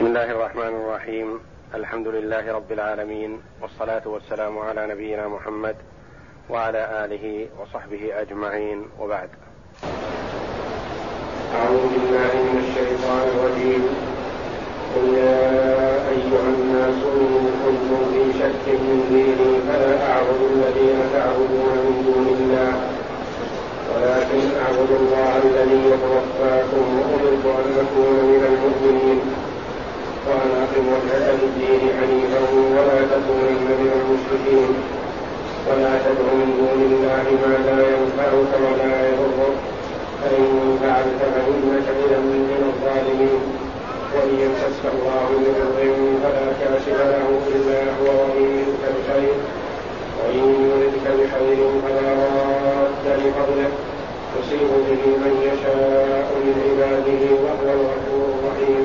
بسم الله الرحمن الرحيم. الحمد لله رب العالمين والصلاة والسلام على نبينا محمد وعلى آله وصحبه أجمعين. وبعد. أعوذ بالله من الشيطان الرجيم. قل يا أيها الناس إن كنتم في شك من ديني فلا أعبد الذين تعبدون من دون الله ولكن أعبد الله الذي يتوفاكم وأمرت أن أكون من المؤمنين. وأن أقم وجهك للدين حنيفا ولا تكونن من المشركين. ولا تدع من دون الله ما لا ينفعك ولا يضرك. فإن فعلت فإنك إذا من الظالمين. وإن يمسسك الله بضر فلا كاشف له إلا هو وإن يردك بخير. وإن يردك بخير فلا راد لفضله. يصيب به من يشاء من عباده وهو الغفور الرحيم.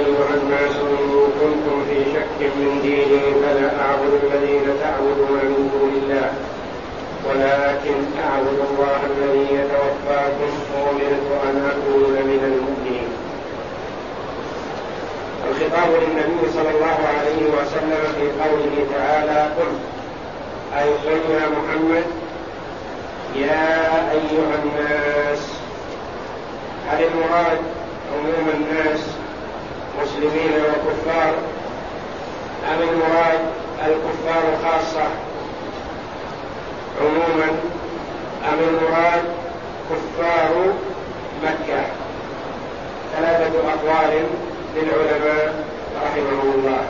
أيها الناس إن كنتم في شك من ديني فلا أعبد الذين تعبدون من دون الله. ولكن أعبد الله الذي يتوفاكم وأمرت أن أكون من المؤمنين. الخطاب للنبي صلى الله عليه وسلم في قوله تعالى قل أي قل يا محمد يا أيها الناس. هل المراد عموم الناس مسلمين وكفار أم المراد الكفار خاصة؟ عموما أم المراد كفار مكة؟ ثلاثة أقوال للعلماء رحمهم الله.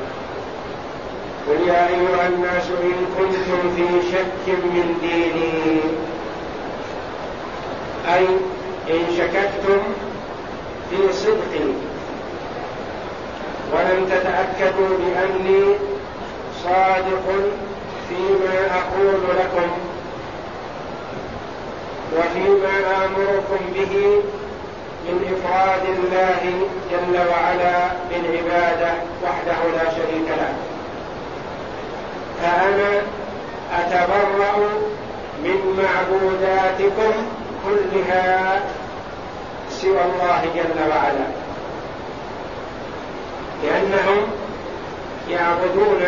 قل يا أيها الناس إن كنتم في شك من ديني أي إن شككتم في صدقي. ولم تتأكدوا بأني صادق فيما أقول لكم وفيما آمركم به من إفراد الله جل وعلا بالعبادة وحده لا شريك له. فأنا أتبرأ من معبوداتكم كلها سوى الله جل وعلا. لأنهم يعبدون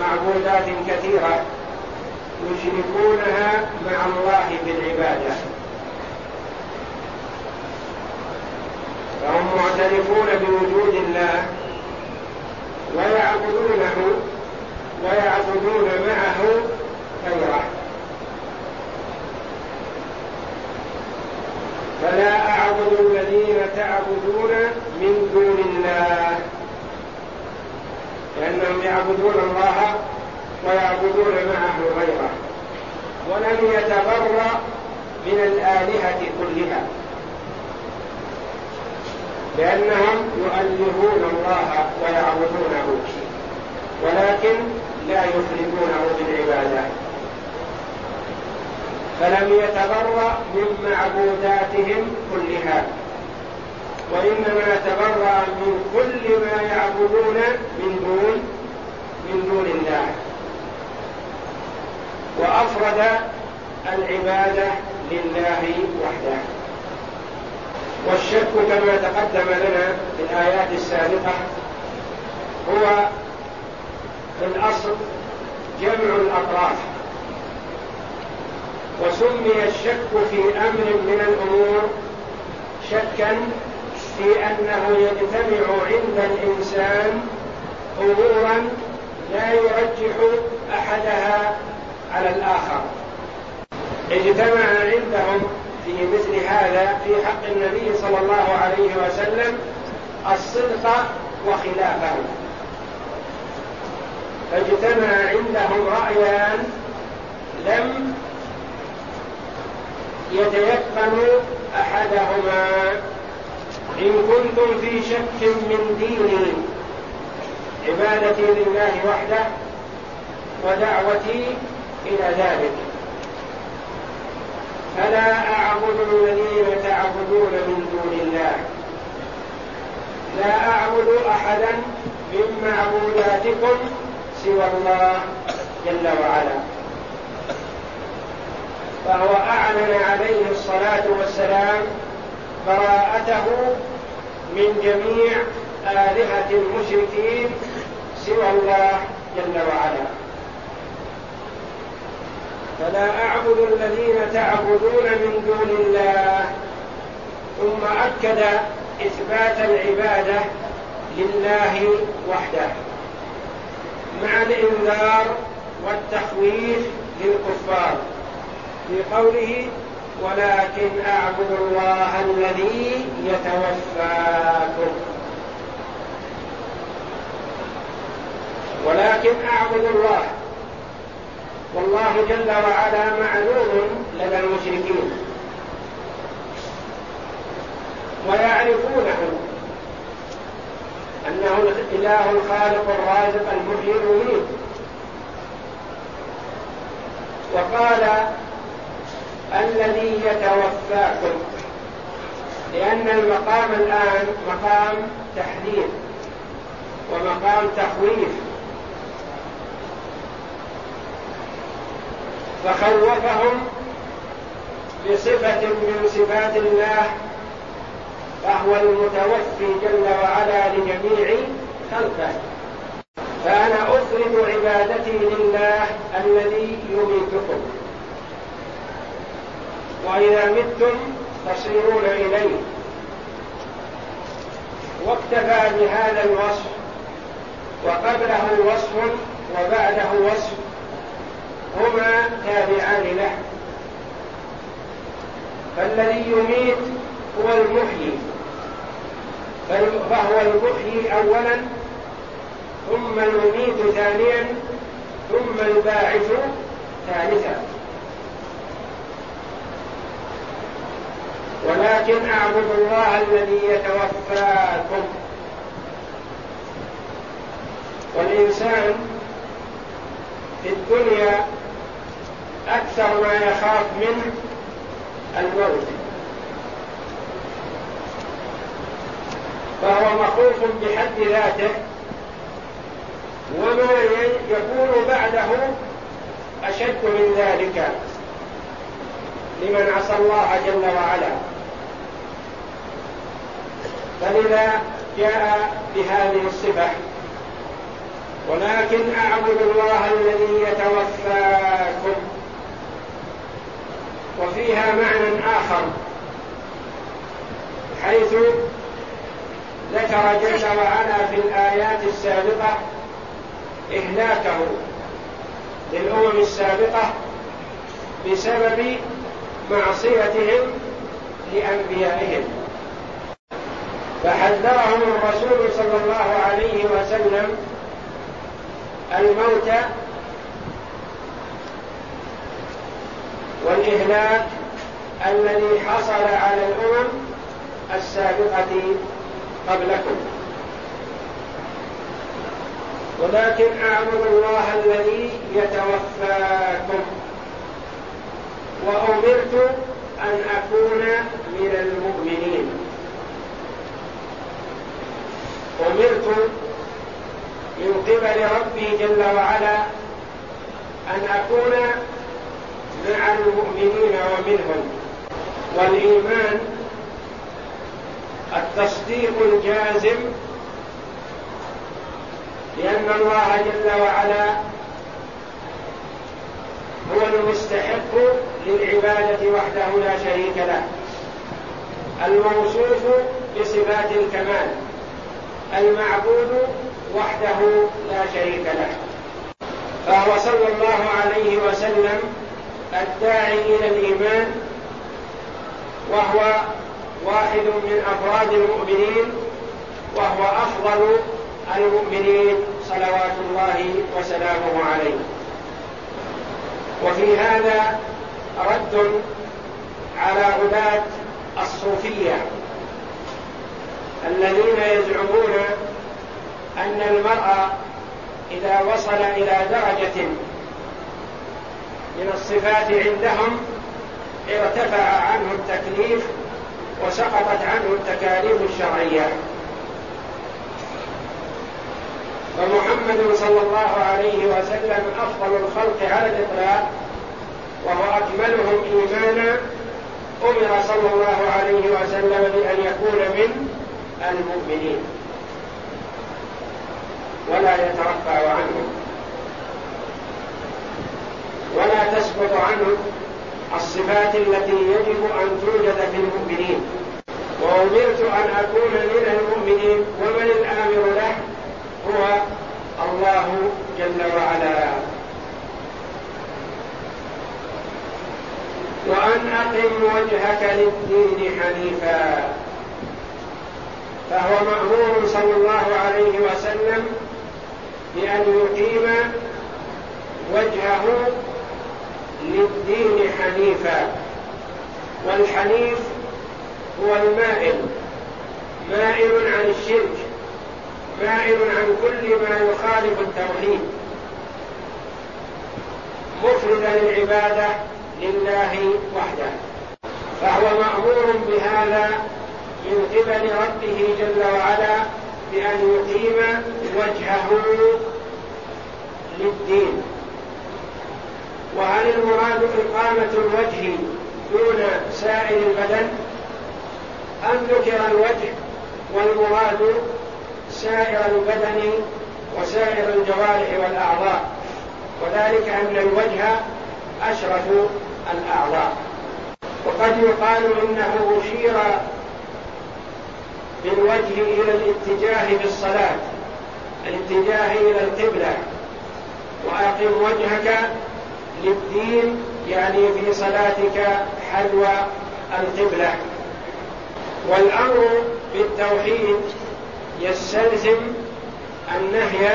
معبودات كثيرة يشركونها مع الله بالعبادة. فهم معترفون بوجود الله ويعبدونه ويعبدون معه غيره فلا أعبد الذين تعبدون من دون الله. لأنهم يعبدون الله ويعبدون معه غيره. ولم يتبرأ من الآلهة كلها. لأنهم يؤلهون الله ويعبدونه ولكن لا يخرجونه بالعبادة. فلم يتبرأ من معبوداتهم كلها. وإنما تبرأ من كل ما يعبدون من دون من دون الله. وأفرد العبادة لله وحده. والشك كما تقدم لنا في الآيات السابقة هو في الأصل جمع الأطراف. وسمي الشك في أمر من الأمور شكا في أنه يجتمع عند الإنسان أمورا لا يرجح أحدها على الآخر. اجتمع عندهم في مثل هذا في حق النبي صلى الله عليه وسلم الصدق وخلافه. فاجتمع عندهم رأيان لم يتيقن أحدهما. إن كنتم في شك من ديني عبادتي لله وحده ودعوتي إلى ذلك. فلا أعبد الذين تعبدون من دون الله؟ لا أعبد أحدا من معبوداتكم سوى الله جل وعلا. فهو أعلن عليه الصلاة والسلام براءته من جميع آلهة المشركين سوى الله جل وعلا. فلا أعبد الذين تعبدون من دون الله. ثم أكد إثبات العبادة لله وحده. مع الإنذار والتخويف للكفار. في قوله ولكن أعبد الله الذي يتوفاكم ولكن أعبد الله. والله جل وعلا معلوم لدى المشركين. ويعرفونه أنه الإله الخالق الرازق المحيي المميت. وقال الذي يتوفاكم. لأن المقام الآن مقام تحذير ومقام تخويف. فخوفهم بصفة من صفات الله فهو المتوفي جل وعلا لجميع خلقه. فأنا أفرد عبادتي لله الذي يميتكم. وإذا متم تصيرون إليه. واكتفى بهذا الوصف وقبله وصف وبعده وصف. هما تابعان له. فالذي يميت هو المحيي. فهو المحيي أولا ثم المميت ثانيا ثم الباعث ثالثا. ولكن اعبدوا الله الذي يتوفاكم. والإنسان في الدنيا أكثر ما يخاف منه الموت فهو مخوف بحد ذاته وما يكون بعده أشد من ذلك. لمن عصى الله جل وعلا. فلذا جاء بهذه الصفة. ولكن أعبد الله الذي يتوفاكم. وفيها معنى آخر حيث ذكر جل وعلا في الآيات السابقة إهلاكه للأمم السابقة بسبب معصيتهم لأنبيائهم. فحذرهم الرسول صلى الله عليه وسلم الموت والإهلاك الذي حصل على الأمم السابقة قبلكم. ولكن أعبد الله الذي يتوفاكم. وأمرت أن أكون من المؤمنين. أمرت من قبل ربي جل وعلا أن أكون مع المؤمنين ومنهم. والإيمان التصديق الجازم لأن الله جل وعلا هو المستحق للعبادة وحده لا شريك له. الموصوف بصفات الكمال. المعبود وحده لا شريك له. فهو صلى الله عليه وسلم الداعي إلى الإيمان وهو واحد من أفراد المؤمنين وهو أفضل المؤمنين صلوات الله وسلامه عليه. وفي هذا رد على غلاة الصوفية الذين يزعمون المرء إذا وصل إلى درجة من الصفات عندهم ارتفع عنه التكليف وسقطت عنه التكاليف الشرعية. فمحمد صلى الله عليه وسلم أفضل الخلق على الإطلاق وهو أكملهم إيمانا أمر صلى الله عليه وسلم بأن يكون من المؤمنين. ولا يترفع عنهم ولا تسقط عنه الصفات التي يجب أن توجد في المؤمنين. وأمرت أن أكون من المؤمنين ومن الآمر له هو الله جل وعلا. وأن أقم وجهك للدين حنيفا. فهو مأمور صلى الله عليه وسلم بأن يقيم وجهه للدين حنيفا. والحنيف هو المائل. مائل عن الشرك. مائل عن كل ما يخالف التوحيد. مفردا العباده لله وحده. فهو مأمور بهذا من قبل ربه جل وعلا. بأن يقيم وجهه للدين. وهل المراد إقامة الوجه دون سائر البدن أم ذكر الوجه والمراد سائر البدن وسائر الجوارح والأعضاء؟ وذلك أن الوجه أشرف الأعضاء. وقد يقال إنه أشير بالوجه إلى الاتجاه في الصلاه الاتجاه إلى القبلة. وأقم وجهك للدين يعني في صلاتك حلو القبلة. والأمر بالتوحيد يستلزم النهي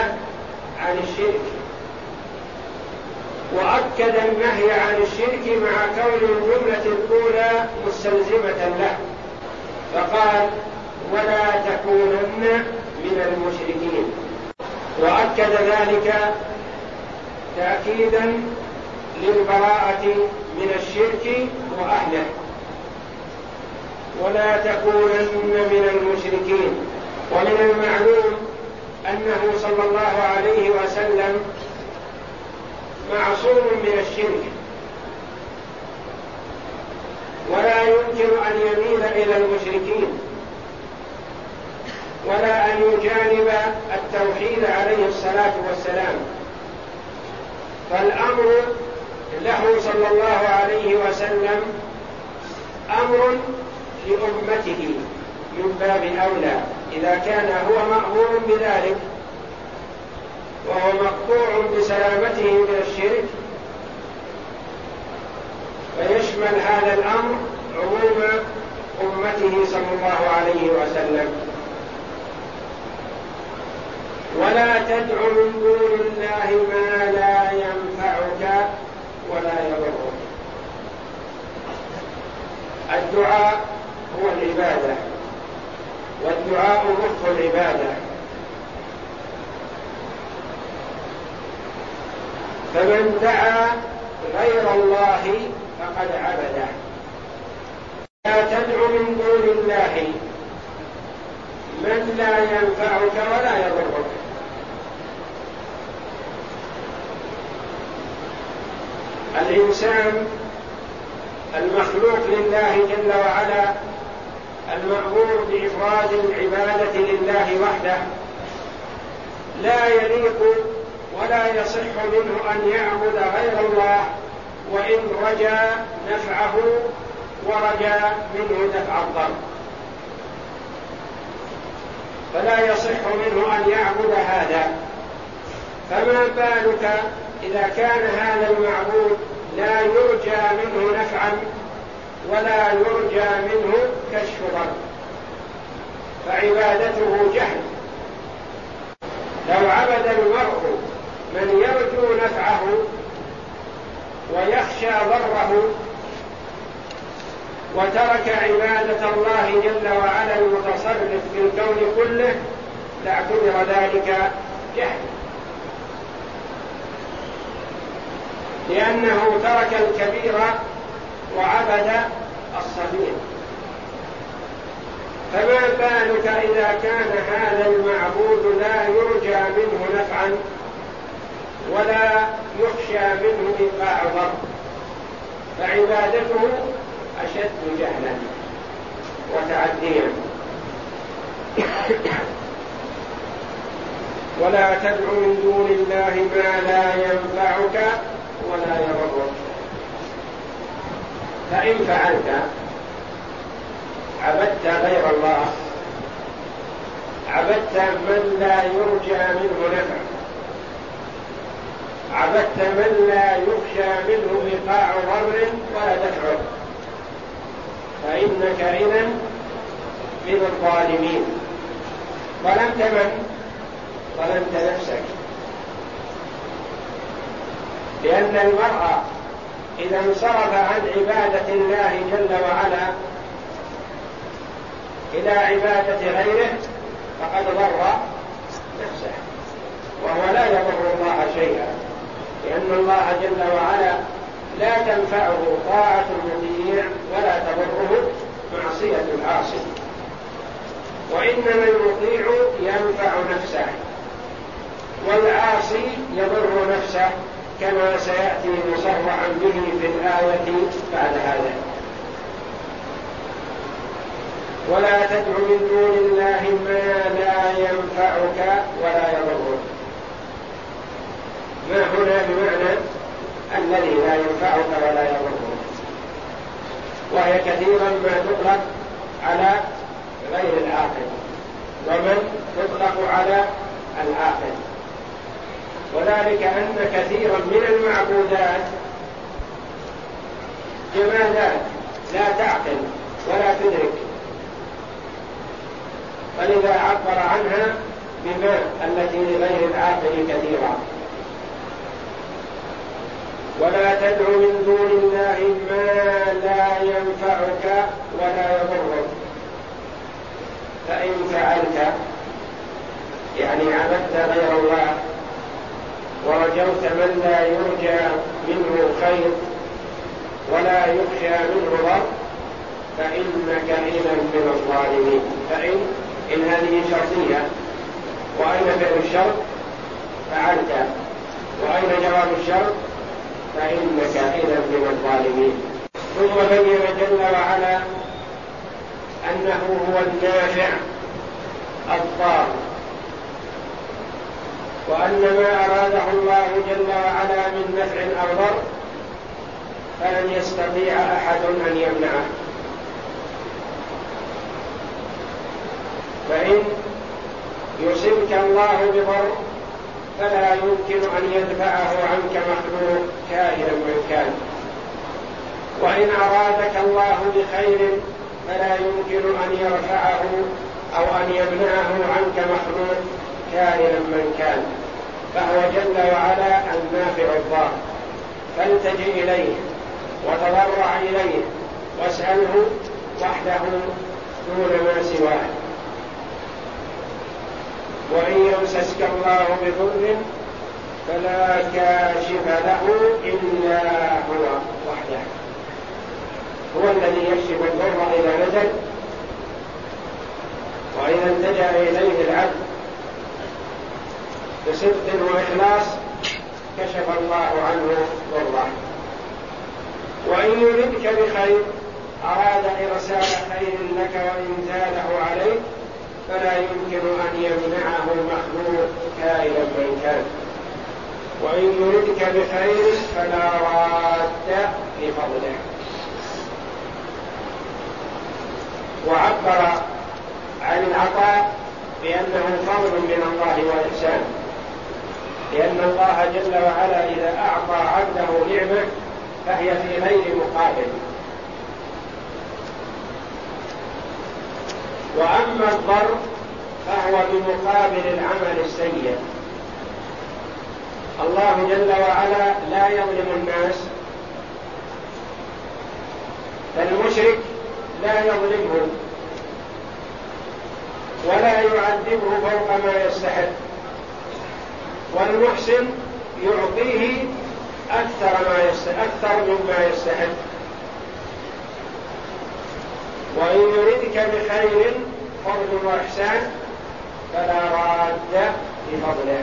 عن الشرك. وأكد النهي عن الشرك مع كون الجملة الأولى مستلزمة له. فقال ولا تكونن من المشركين. وأكد ذلك تأكيدا للبراءة من الشرك وأهله. ولا تكونن من المشركين. ومن المعلوم أنه صلى الله عليه وسلم معصوم من الشرك. ولا يمكن أن يميل إلى المشركين. ولا أن يجانب التوحيد عليه الصلاة والسلام. فالأمر له صلى الله عليه وسلم أمر لامته من باب أولى. إذا كان هو مأمور بذلك وهو مقطوع بسلامته من الشرك فيشمل هذا الأمر عموم أمته صلى الله عليه وسلم. ولا تدع من دون الله ما لا ينفعك ولا يضرك. الدعاء هو العبادة. والدعاء مخ العبادة. فمن دعا غير الله فقد عبده. لا تدع من دون الله من لا ينفعك ولا يضرك. الإنسان المخلوق لله جل وعلا المأمور بإفراد العبادة لله وحده. لا يليق ولا يصح منه أن يعبد غير الله وإن رجا نفعه ورجا منه دفع الضر. فلا يصح منه أن يعبد هذا. فما بالك إذا كان هذا المعبود لا يرجى منه نفعا ولا يرجى منه كشف ضر فعبادته جهل. لو عبد المرء من يرجو نفعه ويخشى ضره وترك عبادة الله جل وعلا المتصرف في الكون كله تعتبر ذلك جهل. لأنه ترك الكبير وعبد الصغير. فما بالك إذا كان هذا المعبود لا يرجى منه نفعا ولا يخشى منه إيقاع ضر؟ فعبادته أشد جهلا وتعديا. ولا تدع من دون الله ما لا ينفعك ولا يضرك فإن فعلت عبدت غير الله. عبدت من لا يرجى منه نفع. عبدت من لا يخشى منه إيقاع ضر ولا دفع. فإنك إذا من الظالمين. ظلمت من؟ ظلمت نفسك. لأن المرء إذا انصرف عن عبادة الله جل وعلا إلى عبادة غيره فقد ضر نفسه وهو لا يضر الله شيئا لأن الله جل وعلا لا تنفعه طاعة المطيع ولا تضره معصية العاصي. وإنما المطيع ينفع نفسه والعاصي يضر نفسه. كما سيأتي مصرعا به في الآية بعد هذا. ولا تدع من دون الله ما لا ينفعك ولا يضرك. ما هنا بمعنى الذي لا ينفعك ولا يضرك. وهي كثيرا ما تطلق على غير العاقل ومن تطلق على العاقل وذلك أن كثيرا من المعبودات جمادات لا تعقل ولا تدرك. فلذا عبر عنها بما التي لغير العاقل كثيرا. ولا تدع من دون الله ما لا ينفعك ولا يضرك. فإن فعلت يعني عبدت غير الله ورجوت من لا يرجى منه خير ولا يخشى منه ضر فإنك إذا من الظالمين. فإن إن هذه شرطية. وأين فعل الشرط؟ فعلت. وأين جواب الشرط؟ فإنك إذا من الظالمين. ثم بين جل وعلا أنه هو النافع الضار. وأن ما أراده الله جل وعلا من نفع أو ضر فلن يستطيع أحد أن يمنعه. فإن يصبك الله بضر فلا يمكن أن يدفعه عنك مخلوق كائنا من كان. وإن أرادك الله بخير فلا يمكن أن يرفعه أو أن يمنعه عنك مخلوق كائنا من كان فهو جل وعلا النافع الضار. فالتجئ إليه وتضرع إليه واسأله وحده دون ما سواه. وإن يمسسك الله بضر فلا كاشف له إلا هو وحده. هو الذي يكشف الضر إذا نزل وإذا التجأ إليه العبد بصدق وإخلاص كشف الله عنه ضره وإن يردك بخير أراد إرسال خير لك وإنزاله عليك فلا يمكن أن يمنعه مخلوق كائنا من كان. وإن يردك بخير فلا راد لفضله وعبر عن العطاء بأنه فضل من الله وإحسان لأن الله جل وعلا إذا أعطى عبده نعمة فهي في غير مقابل. وأما الضر فهو بمقابل العمل السيء. الله جل وعلا لا يظلم الناس فالمشرك لا يظلمهم ولا يعذبه فوق ما يستحق. والمحسن يعطيه أكثر ما أكثر مما يستحق. وإن يردك بخير فضل وإحسان فلا راد لفضله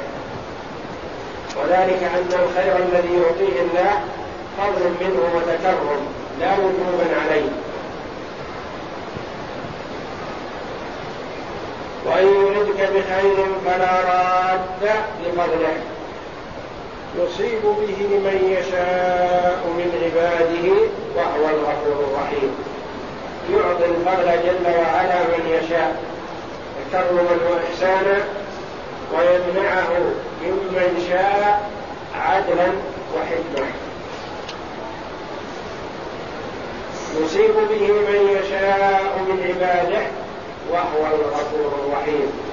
وذلك أن الخير الذي يعطيه الله فضل منه وتكرم لا وجوبا عليه وإن يردك بخير فلا راد لفضله. يصيب به من يشاء من عباده وهو الغفور الرحيم. يعطي الفضل جل وعلا من يشاء. تكرما واحسانا ويمنعه ممن شاء عدلا وحكمة. يصيب به من يشاء من عباده وهو الغفور الرحيم.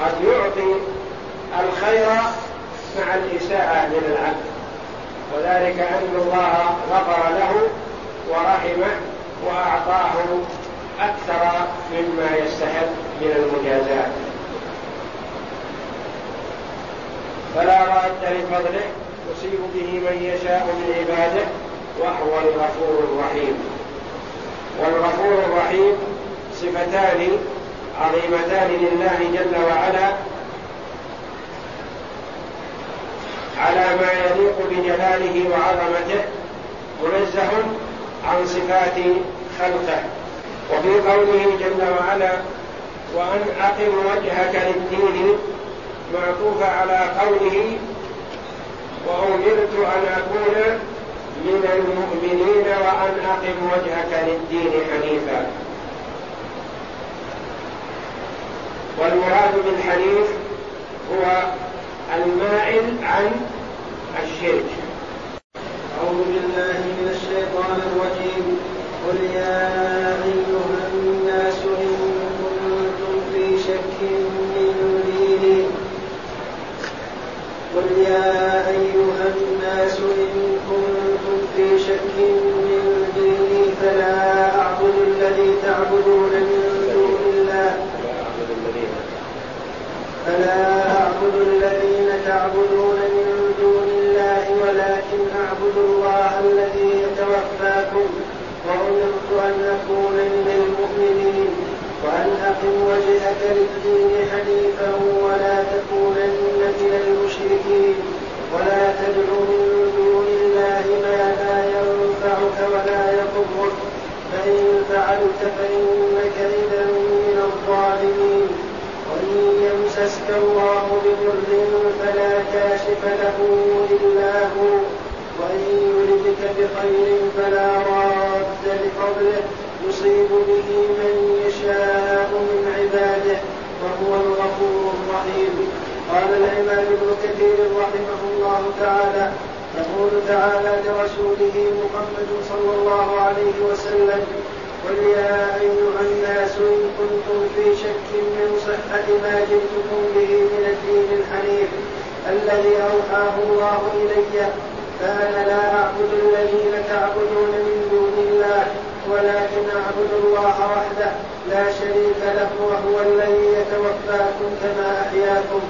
قد يعطي الخير مع الإساءة من العبد. وذلك أن الله غفر له ورحمه وأعطاه أكثر مما يستحق من المجازات. فلا راد لفضله يصيب به من يشاء من عباده وهو الغفور الرحيم. والغفور الرحيم صفتان عظيمتان لله جل وعلا على ما يليق بجلاله وعظمته منزه عن صفات خلقه. وفي قوله جل وعلا وأن أقم وجهك للدين معطوف على قوله وأمرت أن أكون من المؤمنين وأن أقم وجهك للدين حنيفا. والمراد بالحنيف هو المائل عن الشرك. أن أكون من المؤمنين وأن أقم وجهك للدين حنيفا ولا تكونن من المشركين. ولا تدع من دون الله ما لا ينفعك ولا يضرك. فإن فعلت فإنك إذا من الظالمين. وإن يمسسك الله بضر فلا كاشف له إلا هو. وإن يردك بخير فلا راد لفضله يصيب به من يشاء من عباده وهو الغفور الرحيم. قال الإمام ابن كثير رحمه الله تعالى يقول تعالى لرسوله محمد صلى الله عليه وسلم قل يا أيها الناس إن كنتم في شك من صحة ما جئتكم به من الدين الحنيف الذي أوحاه الله إلي فأنا لا أعبد الذين تعبدون من الله ولكن أعبد الله وحده لا شريك له وهو الذي يتوفاكم كما أحياكم.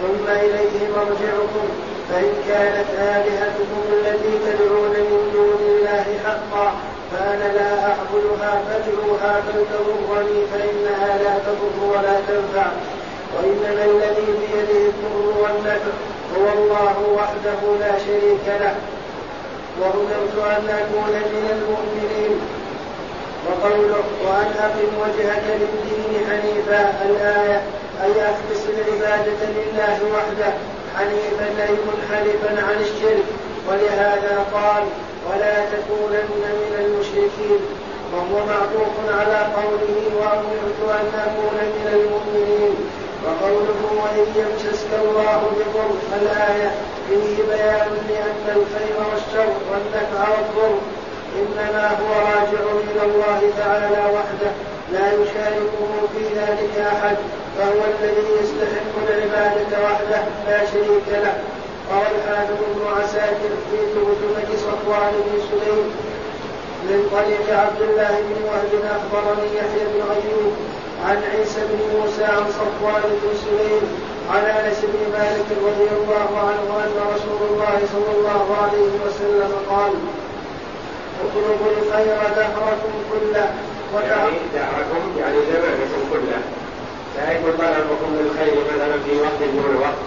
ثم إليه مرجعكم. فإن كانت آلهتكم التي تدعون من دون الله حقا فأنا لا أعبدها فادعوها بل تضرني فإنها لا تضر ولا تنفع. وإنما الذي بيده الضر والنفع هو الله وحده لا شريك له. وأمرت أن أكون من المؤمنين. وقوله وأن أقم وجهك للدين حنيفا الآية أي أخلص العبادة لله وحده. حنيفا أي منحرفا عن الشرك. ولهذا قال ولا تكونن من المشركين. وهو معطوف على قوله وأمرت أن أكون من المؤمنين. وقوله وإن يمسسك الله بضر الآية فيه بيان لأن الخير والشر والنفع والضر إنما هو راجع إلى الله تعالى وحده لا يشاركه في ذلك أحد فهو الذي يستحق العبادة وحده لا شريك له قال الحافظ ابن عساكر في ترجمة صفوان بن سليم من طريق عبد الله بن وهب أخبرني يحيى بن أيوب عن عيسى بن موسى عن صفوان بن سليم عن انس بن مالك رضي الله عنه ان رسول الله صلى الله عليه وسلم قال اطلبوا الخير دهركم كله. يعني دهركم يعني زمانكم كله. لا يكون طلبكم للخير مثلا في وقت دون وقت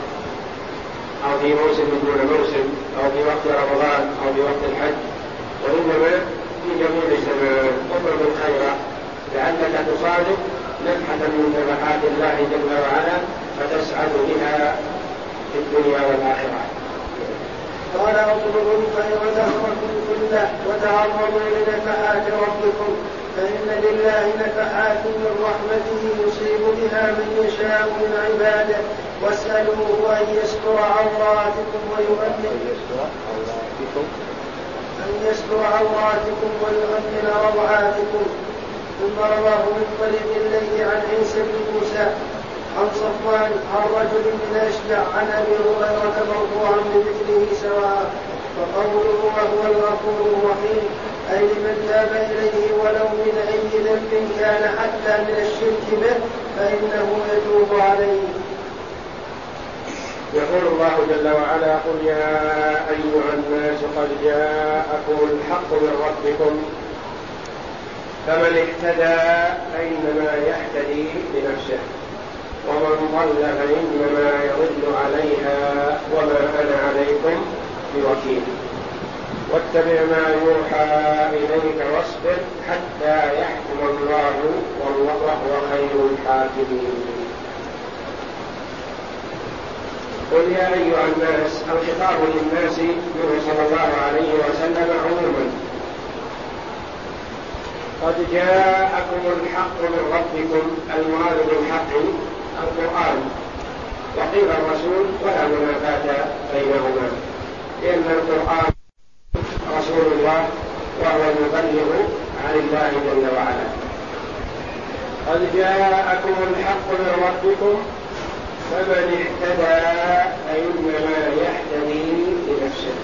أو في موسم دون موسم؟ أو في وقت رمضان؟ أو في وقت الحج؟ وانما من نفحات الله جل وعلا فتسعد بها في الدنيا والآخرة. قال اطلبوا الخير دهركم كله وتعرضوا لنفحات ربكم فإن لله نفحات من رحمته يصيب بها من يشاء من عباده. واسألوه أن يستر عوراتكم ويؤمن أن يستر عوراتكم. ويؤمن روعاتكم. ثم رواه من طريق الليل عن عيسى بن موسى عن صفوان عن رجل من اشجع عن أبي هريرة مرفوعا بمثله سواء وقوله وهو الغفور الرحيم أي لمن تاب إليه ولو من أي ذنب كان حتى من الشرك به فإنه يتوب عليه. يقول الله جل وعلا قل يا أيها الناس قد جاءكم الحق من ربكم فمن اهتدى فإنما يهتدي لنفسه ومن ضل فإنما يضل عليها وما أنا عليكم بوكيل. واتبع ما يوحى إليك واصبر حتى يحكم الله وهو خير الحاكمين. قل يا أيها الناس الخطاب للناس منه صلى الله عليه وسلم عموما. قد جاءكم الحق من ربكم المراد بالحق القرآن. وقيل الرسول ولا منافاة بينهما. لأن القرآن رسول الله وهو المبلغ عن الله جل وعلا. قد جاءكم الحق من ربكم فمن اهتدى فإنما يهتدي لنفسه.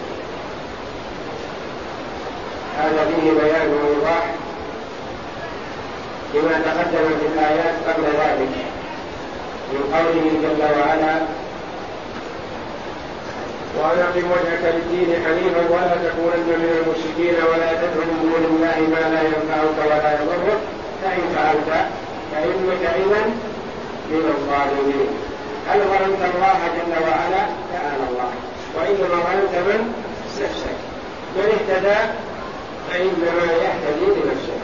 هذا فيه بيان وضوح لما تقدم في الآيات قبل ذلك من قوله جل وعلا وأن أقم وجهك للدين حنيفا ولا تكونن من المشركين ولا تدع من دون الله ما لا ينفعك ولا يضرك. فإن فعلت فإنك إذا من الظالمين. هل ظلمت الله جل وعلا؟ تعالى الله. وإنما ظلمت من؟ نفسك. من اهتدى فإنما يهتدي لنفسه.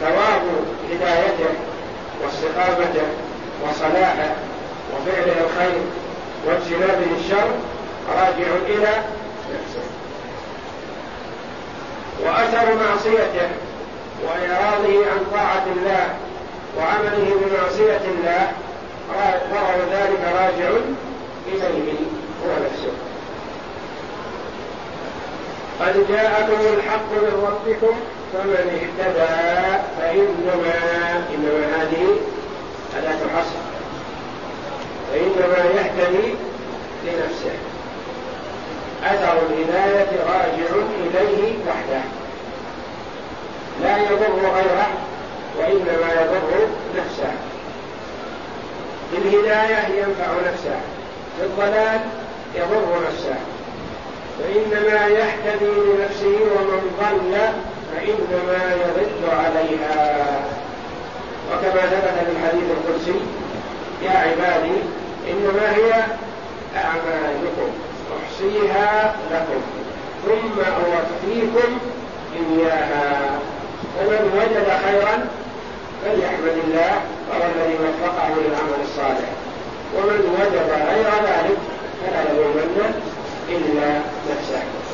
ثواب هدايته واستقامته وصلاحه وفعله الخير واجتنابه الشر راجع إلى نفسه. وأثر معصيته وإعراضه عن طاعة الله وعمله بمعصية الله ضرر ذلك راجع إليه هو نفسه. قد جاءكم الحق من ربكم فمن اهتدى فإنما إنما هذه أداة حصر فإنما يهتدي لنفسه. أثر الهداية راجع إليه وحده. لا يضر غيره وإنما يضر نفسه. في الهداية ينفع نفسه. في الضلال يضر نفسه. فإنما يهتدي لنفسه ومن ضل فإنما يضل عليها. وكما ثبت في الحديث القدسي يا عبادي إنما هي أعمالكم أحصيها لكم ثم أوفيكم إياها. فمن وجد خيرا فليحمد الله وهو الذي وفقه للعمل الصالح. ومن وجد غير ذلك فلا يلومن إلا نفسه.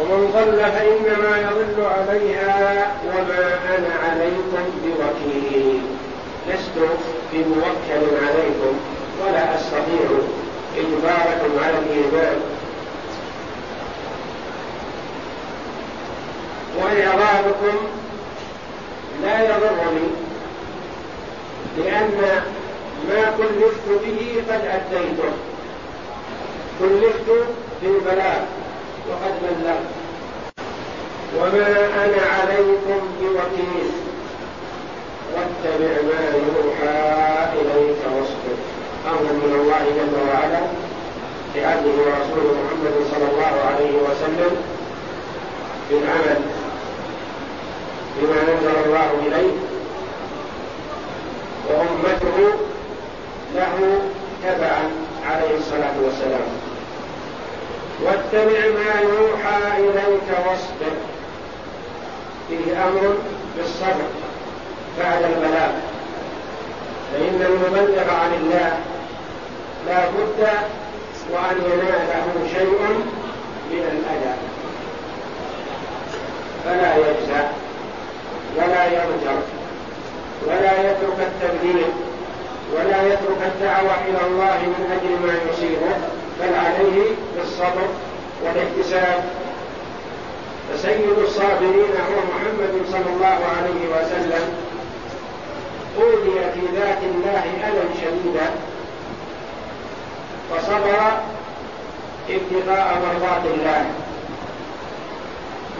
ومن ضل فإنما يضل عليها وما أنا عليكم بوكيل. لست بموكل عليكم ولا أستطيع إجباركم على الإيمان. وإعراضكم لا يضرني لأن ما كلفت به قد أديته. كلفت بالبلاغ وقد بلغت. وما أنا عليكم بوكيل. واتبع ما يوحى إليك واصبر. أمر من الله جل وعلا. لعبده ورسوله محمد صلى الله عليه وسلم. بالعمل. بما نزل الله إليه. وأمته له تبعا عليه الصلاة والسلام. واتبع ما يوحى إليك واصبر. فيه أمر بالصبر بعد البلاغ. فإن المبلغ عن الله لا بد وأن يناله شيء من الأذى. فلا يجزع ولا يرجع ولا يترك التبليغ ولا يترك الدعوة إلى الله من أجل ما يصيبه. بل عليه بالصبر والاحتساب. فسيد الصابرين هو محمد صلى الله عليه وسلم. أوذي في ذات الله أذى شديدا. فصبر ابتغاء مرضات الله.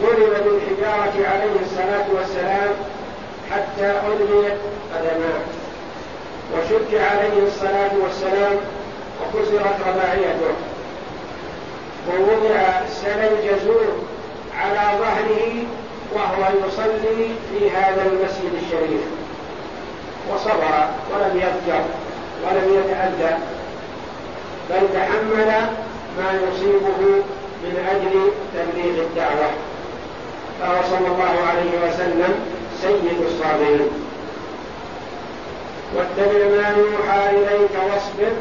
ضرب بالحجارة عليه الصلاة والسلام حتى أدميت قدماه. وشج عليه الصلاة والسلام وكسرت رباعيته ووضع سل الجزور على ظهره وهو يصلي في هذا المسجد الشريف. وصبر ولم يضجر ولم يتأذى بل تحمل ما يصيبه من أجل تبليغ الدعوة. فهو صلى الله عليه وسلم سيد الصابرين. واتبع ما يوحى إليك واصبر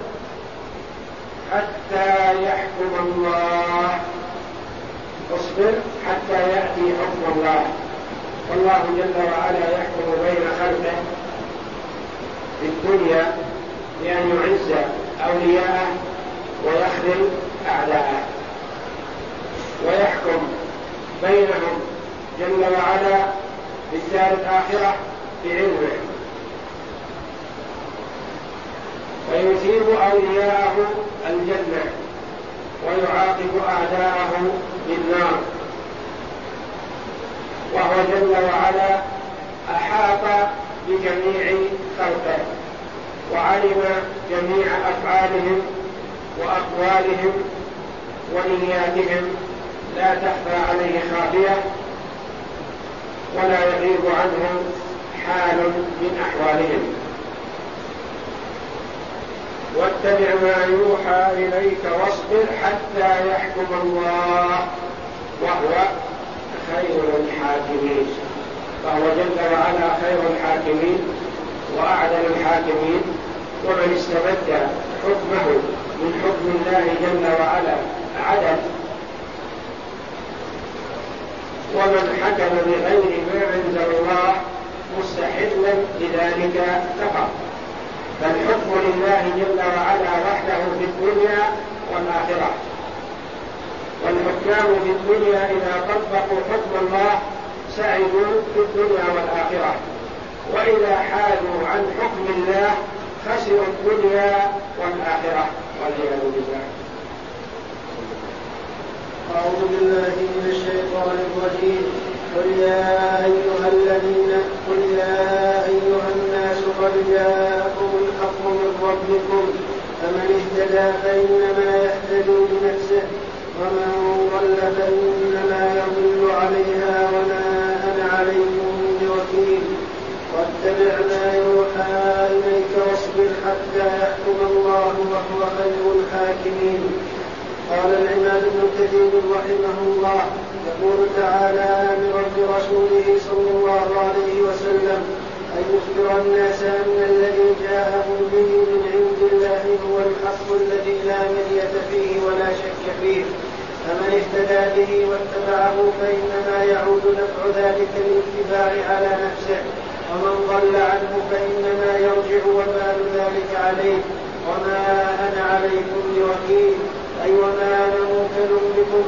حتى يحكم الله. اصبر حتى يأتي حكم الله. والله جل وعلا يحكم بين خلقه في الدنيا بأن يعز أولياءه ويخذل أعداءه. ويحكم بينهم جل وعلا في الدار الآخرة بعلمه. ويثيب أولياءه الجنة ويعاقب أعداءه بالنار. وهو جل وعلا أحاط بجميع خلقه وعلم جميع أفعالهم وأقوالهم ونياتهم. لا تخفى عليه خافية ولا يغيب عنه حال من أحوالهم. واتبع ما يوحى إليك واصبر حتى يحكم الله. وهو خير الحاكمين. فهو جل وعلا خير الحاكمين وأعدل الحاكمين. ومن استمد حكمه من حكم الله جل وعلا عدل ومن حكم بغير ما انزل الله مستحلا لذلك كفر. فالحكم لله جل وعلا وحده في الدنيا والآخرة. والحكام في الدنيا إذا طبقوا حكم الله سعدوا في الدنيا والآخرة. وإذا حالوا عن حكم الله خسروا الدنيا والآخرة. والعياذ بالله. أعوذ بالله من الشيطان الرجيم. قل يا أيها الذين قل يا أيها الناس قد من ربكم فمن اهتدى فإنما يهتدي لنفسه ومن ضل فإنما يضل عليها وما أنا عليكم بوكيل. واتبع ما يوحى إليك واصبر حتى يحكم الله وهو خير الحاكمين. قال العماد بن كثير رحمه الله يقول تعالى امرا برسوله صلى الله عليه وسلم أن يخبر الناس أن الذي جاءهم به من عند الله هو الحق الذي لا مرية فيه ولا شك فيه. فمن اهتدى به واتبعه فإنما يعود نفع ذلك الاتباع على نفسه. ومن ضل عنه فإنما يرجع وبال ذلك عليه. وما أنا عليكم بوكيل. أي وما أنا موكل بكم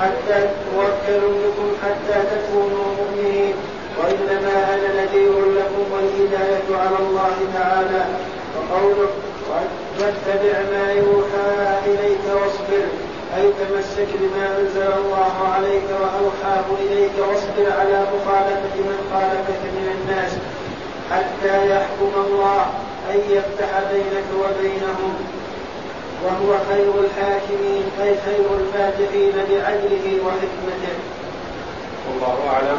حتى موكل بكم حتى تكونوا مؤمنين. وإنما أنا نذير لكم والهداية على الله تعالى. وقوله واتبع ما يوحى إليك واصبر. أي تمسك بما أنزل الله عليك وأوحاه إليك واصبر على مخالفة من خالفك من الناس حتى يحكم الله أن يفتح بينك وبينهم. وهو خير الحاكمين أي خير الفاتحين بعدله وحكمته. والله أعلم.